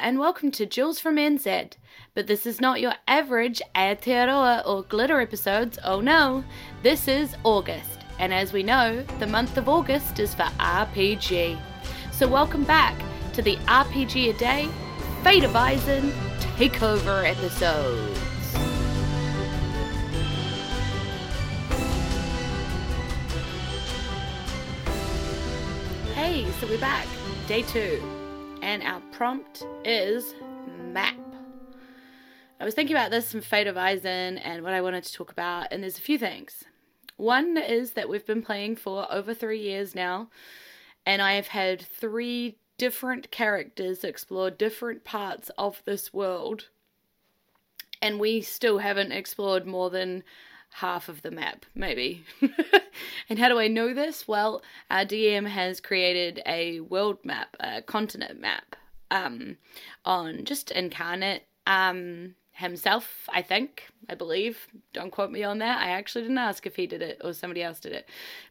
and welcome to Jules from NZ. But this is not your average Aotearoa or glitter episodes, oh no. This is August, and as we know, the month of August is for RPG. So welcome back to the RPG A Day Fate of Eisen Takeover episodes. Hey, so we're back, day two, and our prompt is map. I was thinking about this from Fate of Eisen and what I wanted to talk about, and there's a few things. One is that we've been playing for over three years now, and I have had three different characters explore different parts of this world, and we still haven't explored more than half of the map, maybe. and how do I know this? Well, our DM has created a world map, a continent map, um, on just Inkarnate um, himself, I think, I believe. Don't quote me on that. I actually didn't ask if he did it or somebody else did it.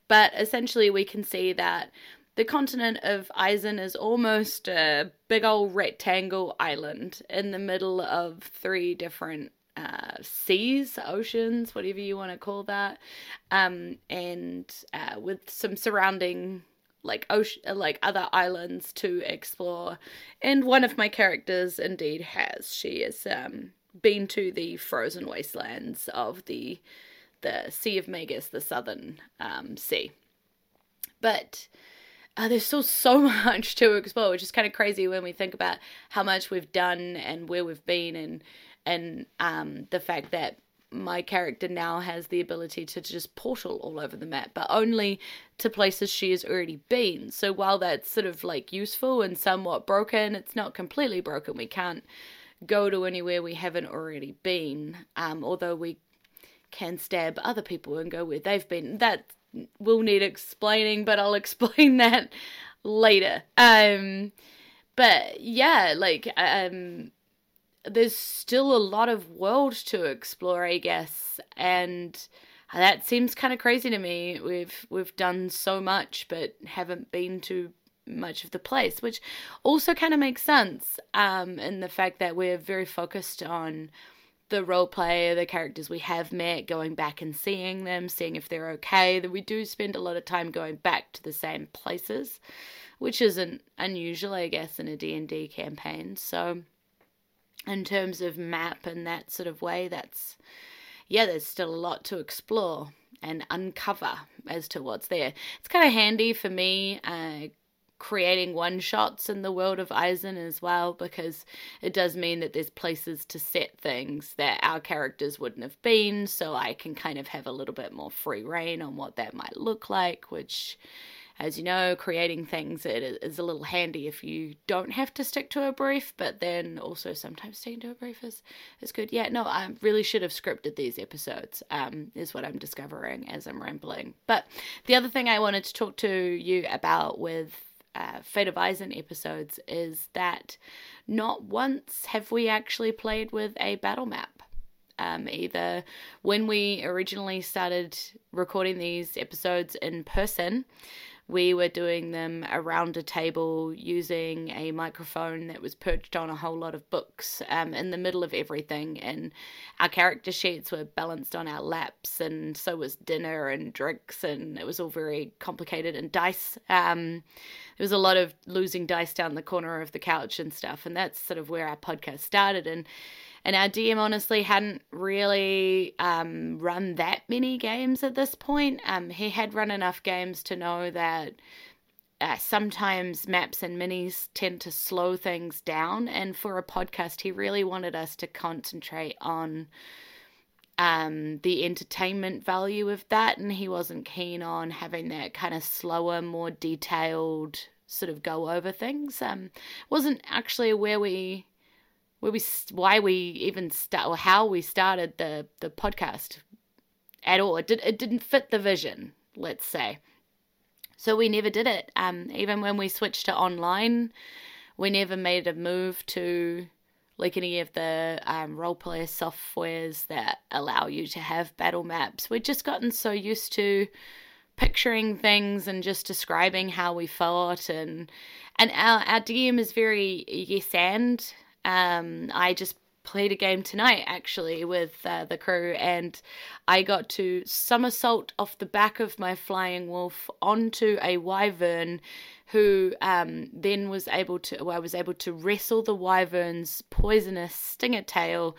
But essentially, we can see that the continent of Eisen is almost a big old rectangle island in the middle of three different uh, seas, oceans, whatever you want to call that, um, and uh, with some surrounding like ocean, like other islands to explore. And one of my characters indeed has. She has um, been to the frozen wastelands of the the Sea of Magus, the southern um, sea. But uh, there's still so much to explore, which is kind of crazy when we think about how much we've done and where we've been and and um, the fact that my character now has the ability to just portal all over the map, but only to places she has already been. So while that's sort of like useful and somewhat broken, it's not completely broken. We can't go to anywhere we haven't already been, um, although we can stab other people and go where they've been. That will need explaining, but I'll explain that later. Um, but yeah, like um there's still a lot of world to explore, I guess, and that seems kind of crazy to me. We've we've done so much, but haven't been to much of the place, which also kind of makes sense. Um, in the fact that we're very focused on the role play, the characters we have met, going back and seeing them, seeing if they're okay. That we do spend a lot of time going back to the same places, which isn't unusual, I guess, in a D and D campaign. So in terms of map and that sort of way, that's yeah, there's still a lot to explore and uncover as to what's there. It's kind of handy for me uh, creating one shots in the world of Eisen as well because it does mean that there's places to set things that our characters wouldn't have been, so I can kind of have a little bit more free reign on what that might look like, which as you know, creating things it is a little handy if you don't have to stick to a brief, but then also sometimes sticking to a brief is, is good. Yeah, no, I really should have scripted these episodes, um, is what I'm discovering as I'm rambling. But the other thing I wanted to talk to you about with uh, Fate of Eisen episodes is that not once have we actually played with a battle map. Um, either when we originally started recording these episodes in person, we were doing them around a table using a microphone that was perched on a whole lot of books um, in the middle of everything. And our character sheets were balanced on our laps, and so was dinner and drinks, and it was all very complicated. And dice, um, there was a lot of losing dice down the corner of the couch and stuff. And that's sort of where our podcast started. And and our DM honestly hadn't really um, run that many games at this point. Um, he had run enough games to know that uh, sometimes maps and minis tend to slow things down. And for a podcast, he really wanted us to concentrate on um, the entertainment value of that. And he wasn't keen on having that kind of slower, more detailed sort of go over things. Um, wasn't actually where we where we why we even start or how we started the the podcast at all. It did it didn't fit the vision, let's say. So we never did it. Um, even when we switched to online, we never made a move to like any of the um, role play softwares that allow you to have battle maps. We'd just gotten so used to picturing things and just describing how we fought and and our, our DM is very yes and um, I just played a game tonight actually with uh, the crew and I got to somersault off the back of my flying wolf onto a wyvern who um, then was able to well, I was able to wrestle the wyvern's poisonous stinger tail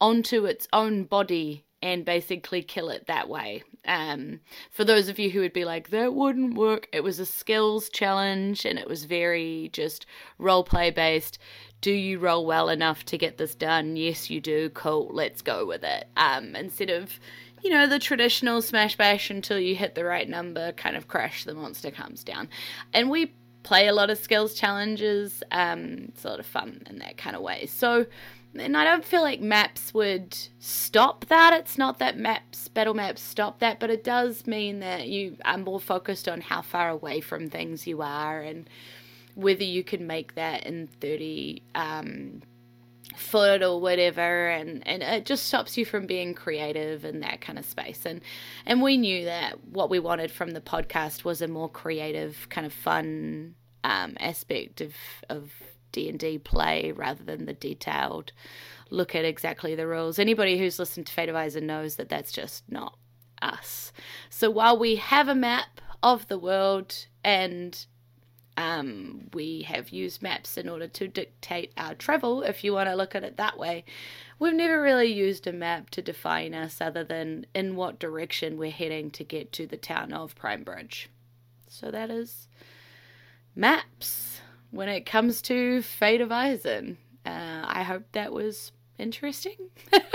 onto its own body and basically kill it that way. Um, for those of you who would be like, that wouldn't work, it was a skills challenge and it was very just role play based. Do you roll well enough to get this done? Yes, you do. Cool, let's go with it. Um, instead of, you know, the traditional smash bash until you hit the right number, kind of crash, the monster comes down. And we play a lot of skills challenges. Um, it's a lot of fun in that kind of way. So, and I don't feel like maps would stop that. It's not that maps, battle maps stop that, but it does mean that you are more focused on how far away from things you are and whether you can make that in 30 um, foot or whatever and and it just stops you from being creative in that kind of space and and we knew that what we wanted from the podcast was a more creative kind of fun um, aspect of of D&D play rather than the detailed look at exactly the rules. Anybody who's listened to Fate Eisen knows that that's just not us. So while we have a map of the world and um, we have used maps in order to dictate our travel, if you want to look at it that way, we've never really used a map to define us other than in what direction we're heading to get to the town of Prime Bridge. So that is maps when it comes to Fate of Eisen. Uh, I hope that was interesting.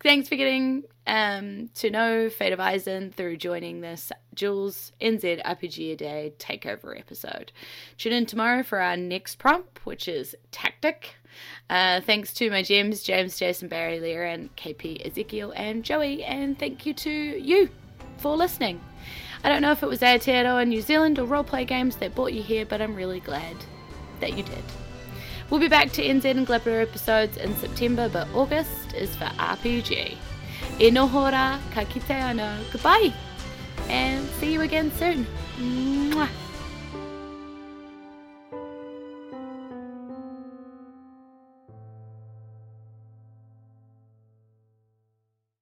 Thanks for getting um, to know Fate of Eisen through joining this Jules NZ RPG a Day takeover episode. Tune in tomorrow for our next prompt, which is Tactic. Uh, thanks to my gems, James, Jason, Barry, Lear, and KP, Ezekiel, and Joey, and thank you to you for listening. I don't know if it was Aotearoa New Zealand or roleplay games that brought you here, but I'm really glad that you did. We'll be back to NZ and Glabber episodes in September, but August is for RPG. E noho rā, ka kite goodbye, and see you again soon. Mwah.